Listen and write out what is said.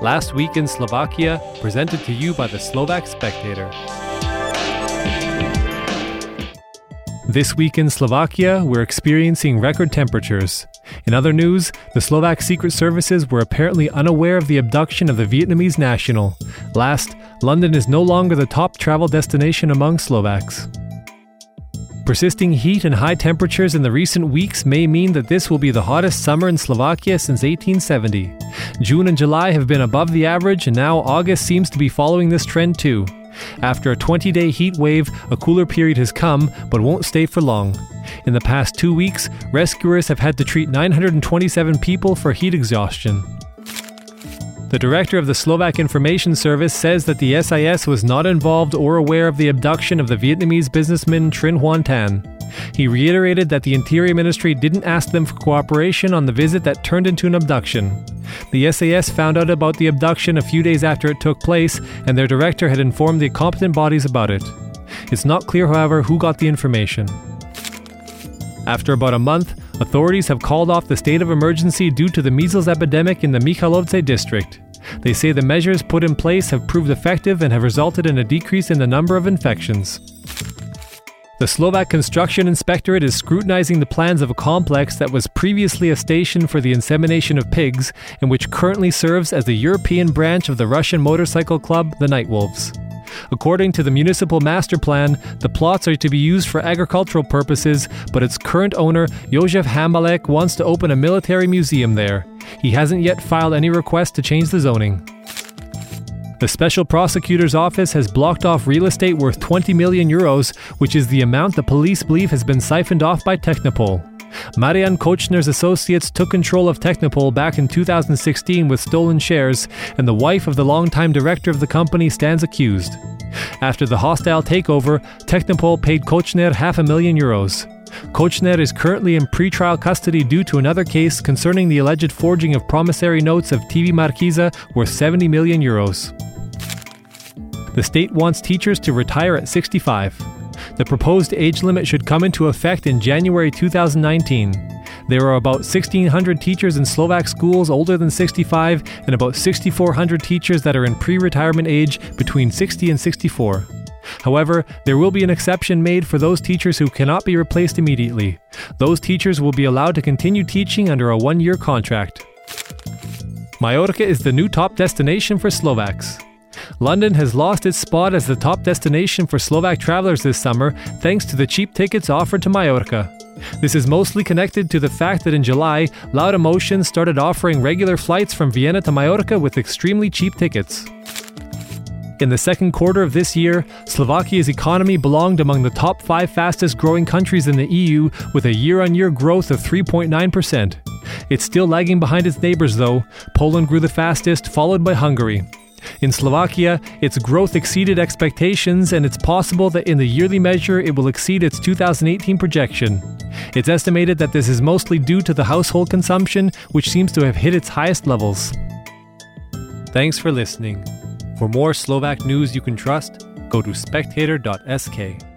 Last Week in Slovakia, presented to you by the Slovak Spectator. This week in Slovakia, we're experiencing record temperatures. In other news, the Slovak Secret Services were apparently unaware of the abduction of the Vietnamese national. Last, London is no longer the top travel destination among Slovaks. Persisting heat and high temperatures in the recent weeks may mean that this will be the hottest summer in Slovakia since 1870. June and July have been above the average, and now August seems to be following this trend too. After a 20 day heat wave, a cooler period has come, but won't stay for long. In the past two weeks, rescuers have had to treat 927 people for heat exhaustion. The director of the Slovak Information Service says that the SIS was not involved or aware of the abduction of the Vietnamese businessman Trinh Xuan Thanh. He reiterated that the Interior Ministry didn't ask them for cooperation on the visit that turned into an abduction. The SIS found out about the abduction a few days after it took place, and their director had informed the competent bodies about it. It's not clear, however, who got the information. After about a month, authorities have called off the state of emergency due to the measles epidemic in the Michalovce district. They say the measures put in place have proved effective and have resulted in a decrease in the number of infections. The Slovak Construction Inspectorate is scrutinizing the plans of a complex that was previously a station for the insemination of pigs and which currently serves as the European branch of the Russian motorcycle club, the Nightwolves. According to the municipal master plan, the plots are to be used for agricultural purposes, but its current owner, Jozef Hambalek, wants to open a military museum there. He hasn't yet filed any request to change the zoning. The Special Prosecutor's Office has blocked off real estate worth 20 million euros, which is the amount the police believe has been siphoned off by Technopol. Marian Kochner's associates took control of Technopol back in 2016 with stolen shares, and the wife of the longtime director of the company stands accused. After the hostile takeover, Technopol paid Kochner half a million euros. Kochner is currently in pretrial custody due to another case concerning the alleged forging of promissory notes of TV Markiza worth 70 million euros. The state wants teachers to retire at 65. The proposed age limit should come into effect in January 2019. There are about 1,600 teachers in Slovak schools older than 65 and about 6,400 teachers that are in pre retirement age between 60 and 64. However, there will be an exception made for those teachers who cannot be replaced immediately. Those teachers will be allowed to continue teaching under a one year contract. Majorca is the new top destination for Slovaks. London has lost its spot as the top destination for Slovak travelers this summer thanks to the cheap tickets offered to Majorca. This is mostly connected to the fact that in July, Laudamotion started offering regular flights from Vienna to Majorca with extremely cheap tickets. In the second quarter of this year, Slovakia's economy belonged among the top five fastest growing countries in the EU with a year on year growth of 3.9%. It's still lagging behind its neighbors, though. Poland grew the fastest, followed by Hungary. In Slovakia, its growth exceeded expectations, and it's possible that in the yearly measure it will exceed its 2018 projection. It's estimated that this is mostly due to the household consumption, which seems to have hit its highest levels. Thanks for listening. For more Slovak news you can trust, go to spectator.sk.